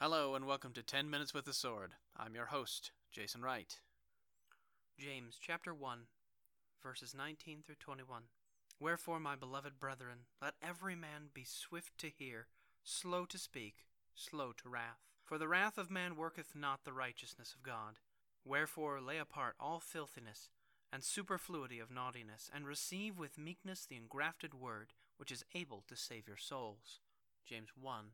Hello, and welcome to 10 Minutes with the Sword. I'm your host, Jason Wright. James chapter 1, verses 19 through 21. Wherefore, my beloved brethren, let every man be swift to hear, slow to speak, slow to wrath. For the wrath of man worketh not the righteousness of God. Wherefore, lay apart all filthiness and superfluity of naughtiness, and receive with meekness the engrafted word, which is able to save your souls. James 1,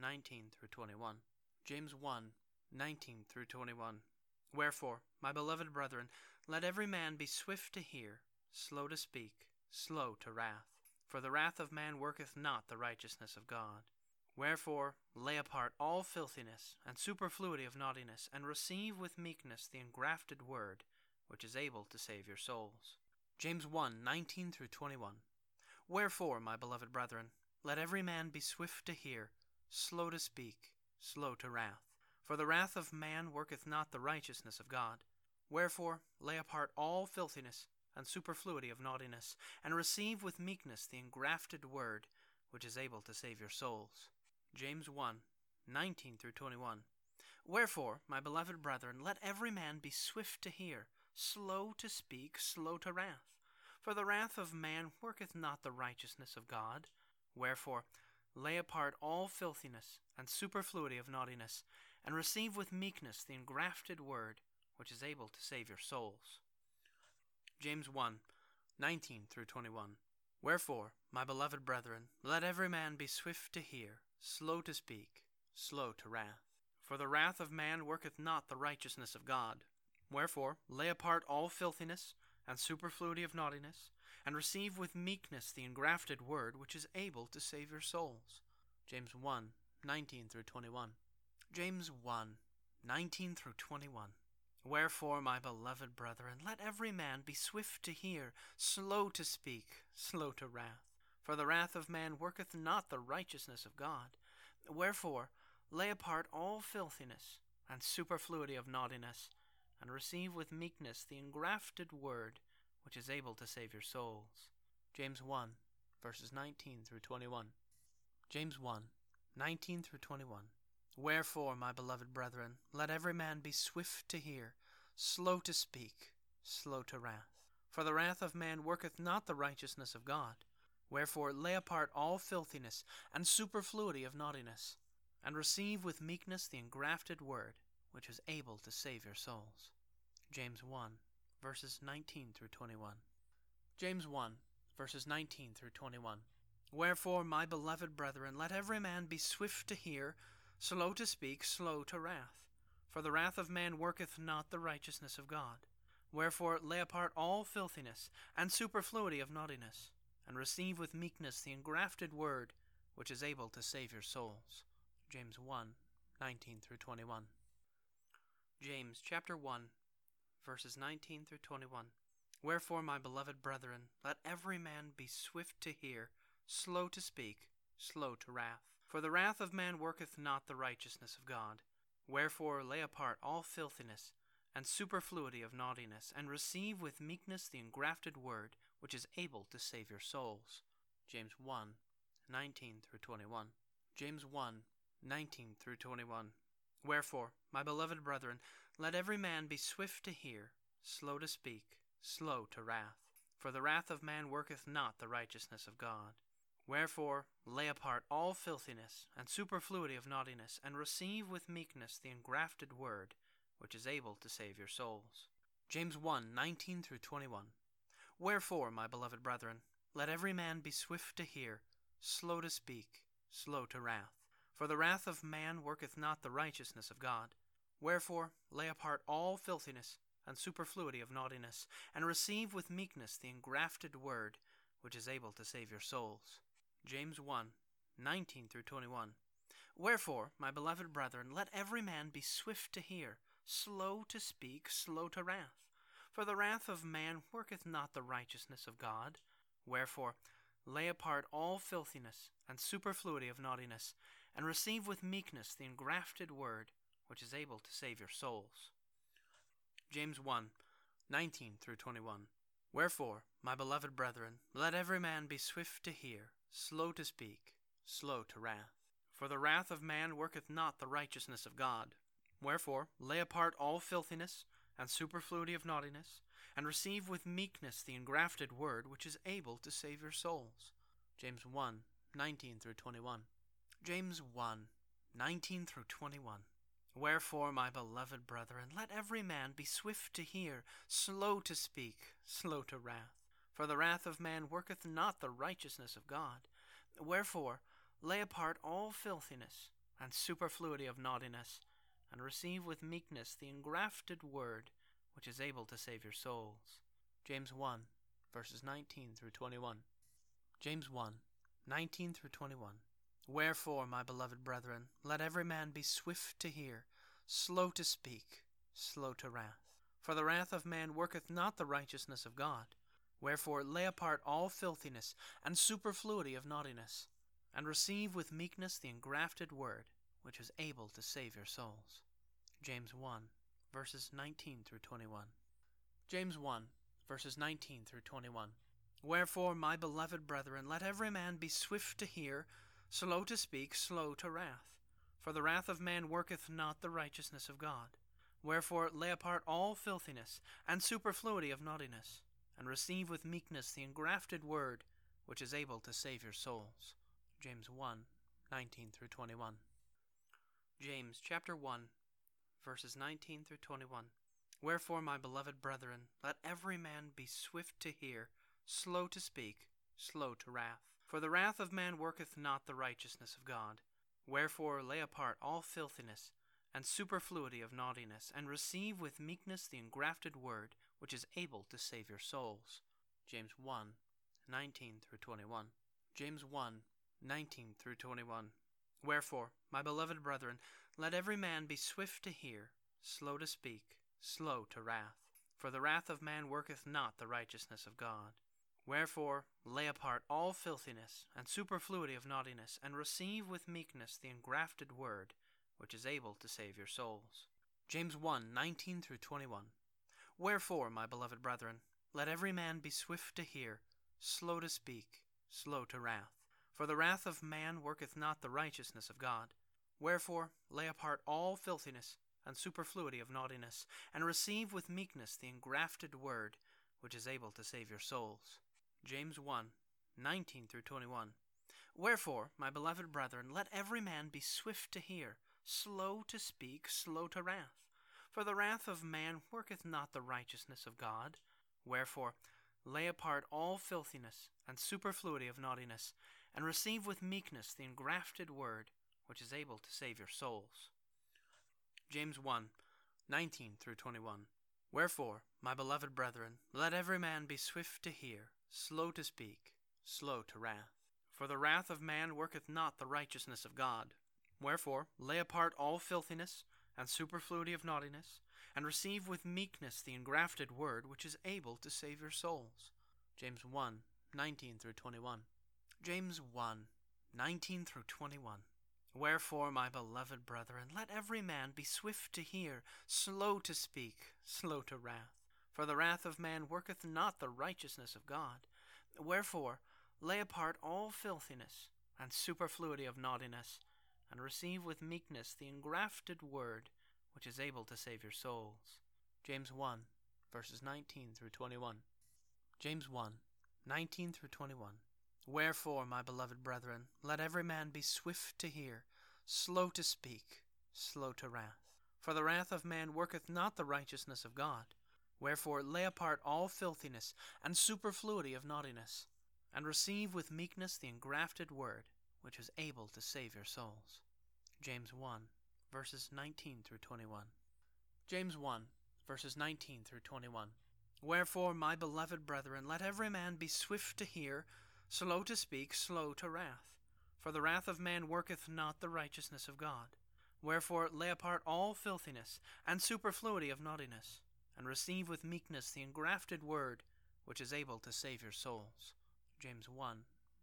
19 through 21. James 1, 19 through 21. Wherefore, my beloved brethren, let every man be swift to hear, slow to speak, slow to wrath. For the wrath of man worketh not the righteousness of God. Wherefore, lay apart all filthiness and superfluity of naughtiness, and receive with meekness the engrafted word, which is able to save your souls. James 1 19 through 21. Wherefore, my beloved brethren, let every man be swift to hear, slow to speak, slow to wrath. For the wrath of man worketh not the righteousness of God. Wherefore, lay apart all filthiness and superfluity of naughtiness, and receive with meekness the engrafted word, which is able to save your souls. James 1 19 through 21. Wherefore, my beloved brethren, let every man be swift to hear, slow to speak, slow to wrath. For the wrath of man worketh not the righteousness of God. Wherefore, lay apart all filthiness and superfluity of naughtiness, and receive with meekness the engrafted word, which is able to save your souls. James 1 19 through 21. Wherefore, my beloved brethren, let every man be swift to hear, slow to speak, slow to wrath. For the wrath of man worketh not the righteousness of God. Wherefore, lay apart all filthiness and superfluity of naughtiness, and receive with meekness the engrafted word which is able to save your souls. James 1 19 through 21. James 1 19 through 21. Wherefore, my beloved brethren, let every man be swift to hear, slow to speak, slow to wrath. For the wrath of man worketh not the righteousness of God. Wherefore, lay apart all filthiness and superfluity of naughtiness, and receive with meekness the engrafted word, which is able to save your souls. James 1, verses 19 through 21. James 1, 19 through 21. Wherefore, my beloved brethren, let every man be swift to hear, slow to speak, slow to wrath. For the wrath of man worketh not the righteousness of God. Wherefore, lay apart all filthiness and superfluity of naughtiness, and receive with meekness the engrafted word, which is able to save your souls. James 1, verses 19 through 21. James 1, verses 19 through 21. Wherefore, my beloved brethren, let every man be swift to hear, slow to speak, slow to wrath. For the wrath of man worketh not the righteousness of God. Wherefore, lay apart all filthiness and superfluity of naughtiness, and receive with meekness the engrafted word, which is able to save your souls. James 1, 19 through 21. James chapter 1, verses 19 through 21. Wherefore, my beloved brethren, let every man be swift to hear, slow to speak, slow to wrath. For the wrath of man worketh not the righteousness of God. Wherefore, lay apart all filthiness and superfluity of naughtiness, and receive with meekness the engrafted word, which is able to save your souls. James 1 19 through 21. James 1 19 through 21. Wherefore, my beloved brethren, let every man be swift to hear, slow to speak, slow to wrath. For the wrath of man worketh not the righteousness of God. Wherefore, lay apart all filthiness and superfluity of naughtiness, and receive with meekness the engrafted word, which is able to save your souls. James 1 19 through 21. Wherefore, my beloved brethren, let every man be swift to hear, slow to speak, slow to wrath. For the wrath of man worketh not the righteousness of God. Wherefore, lay apart all filthiness and superfluity of naughtiness, and receive with meekness the engrafted word, which is able to save your souls. James 1 19 through 21. Wherefore, my beloved brethren, let every man be swift to hear, slow to speak, slow to wrath. For the wrath of man worketh not the righteousness of God. Wherefore, lay apart all filthiness and superfluity of naughtiness, and receive with meekness the engrafted word, which is able to save your souls. James 1 19 through 21. Wherefore, my beloved brethren, let every man be swift to hear, slow to speak, slow to wrath. For the wrath of man worketh not the righteousness of God. Wherefore, lay apart all filthiness and superfluity of naughtiness, and receive with meekness the engrafted word which is able to save your souls. James 1 19 through 21. James 1 19 through 21. Wherefore, my beloved brethren, let every man be swift to hear, slow to speak, slow to wrath. For the wrath of man worketh not the righteousness of God. Wherefore, lay apart all filthiness and superfluity of naughtiness, and receive with meekness the engrafted word, which is able to save your souls. James 1, verses 19 through 21. James 1, 19 through 21. Wherefore, my beloved brethren, let every man be swift to hear, slow to speak, slow to wrath. For the wrath of man worketh not the righteousness of God. Wherefore, lay apart all filthiness and superfluity of naughtiness, and receive with meekness the engrafted word, which is able to save your souls. James 1, verses 19 through 21. James 1, verses 19 through 21. Wherefore, my beloved brethren, let every man be swift to hear, slow to speak, slow to wrath. For the wrath of man worketh not the righteousness of God. Wherefore, lay apart all filthiness and superfluity of naughtiness, and receive with meekness the engrafted word, which is able to save your souls. James 1 19 through 21. James chapter 1, verses 19 through 21. Wherefore, my beloved brethren, let every man be swift to hear, slow to speak, slow to wrath. For the wrath of man worketh not the righteousness of God. Wherefore, lay apart all filthiness and superfluity of naughtiness, and receive with meekness the engrafted word, which is able to save your souls. James 1 19 through 21. James 1 19 through 21. Wherefore, my beloved brethren, let every man be swift to hear, slow to speak, slow to wrath. For the wrath of man worketh not the righteousness of God. Wherefore, lay apart all filthiness and superfluity of naughtiness, and receive with meekness the engrafted word, which is able to save your souls. James 1 19 through 21. Wherefore, my beloved brethren, let every man be swift to hear, slow to speak, slow to wrath. For the wrath of man worketh not the righteousness of God. Wherefore, lay apart all filthiness and superfluity of naughtiness, and receive with meekness the engrafted word, which is able to save your souls. James 1 19 through 21. Wherefore, my beloved brethren, let every man be swift to hear, slow to speak, slow to wrath. For the wrath of man worketh not the righteousness of God. Wherefore, lay apart all filthiness and superfluity of naughtiness, and receive with meekness the engrafted word, which is able to save your souls. James 1 19 through 21. Wherefore, my beloved brethren, let every man be swift to hear, slow to speak, slow to wrath. For the wrath of man worketh not the righteousness of God. Wherefore, lay apart all filthiness and superfluity of naughtiness, and receive with meekness the engrafted word which is able to save your souls. James 1 19 through 21. James 1 19 through 21. Wherefore, my beloved brethren, let every man be swift to hear, slow to speak, slow to wrath. For the wrath of man worketh not the righteousness of God. Wherefore, lay apart all filthiness and superfluity of naughtiness, and receive with meekness the engrafted word, which is able to save your souls. James 1, verses 19 through 21. James 1, 19 through 21. Wherefore, my beloved brethren, let every man be swift to hear, slow to speak, slow to wrath. For the wrath of man worketh not the righteousness of God. Wherefore, lay apart all filthiness and superfluity of naughtiness, and receive with meekness the engrafted word, which is able to save your souls. James 1, verses 19 through 21. James 1, verses 19 through 21. Wherefore, my beloved brethren, let every man be swift to hear, slow to speak, slow to wrath. For the wrath of man worketh not the righteousness of God. Wherefore lay apart all filthiness and superfluity of naughtiness, and receive with meekness the engrafted word, which is able to save your souls. James 1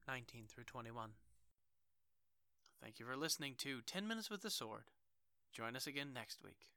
19 through 21. Thank you for listening to 10 Minutes with the Sword. Join us again next week.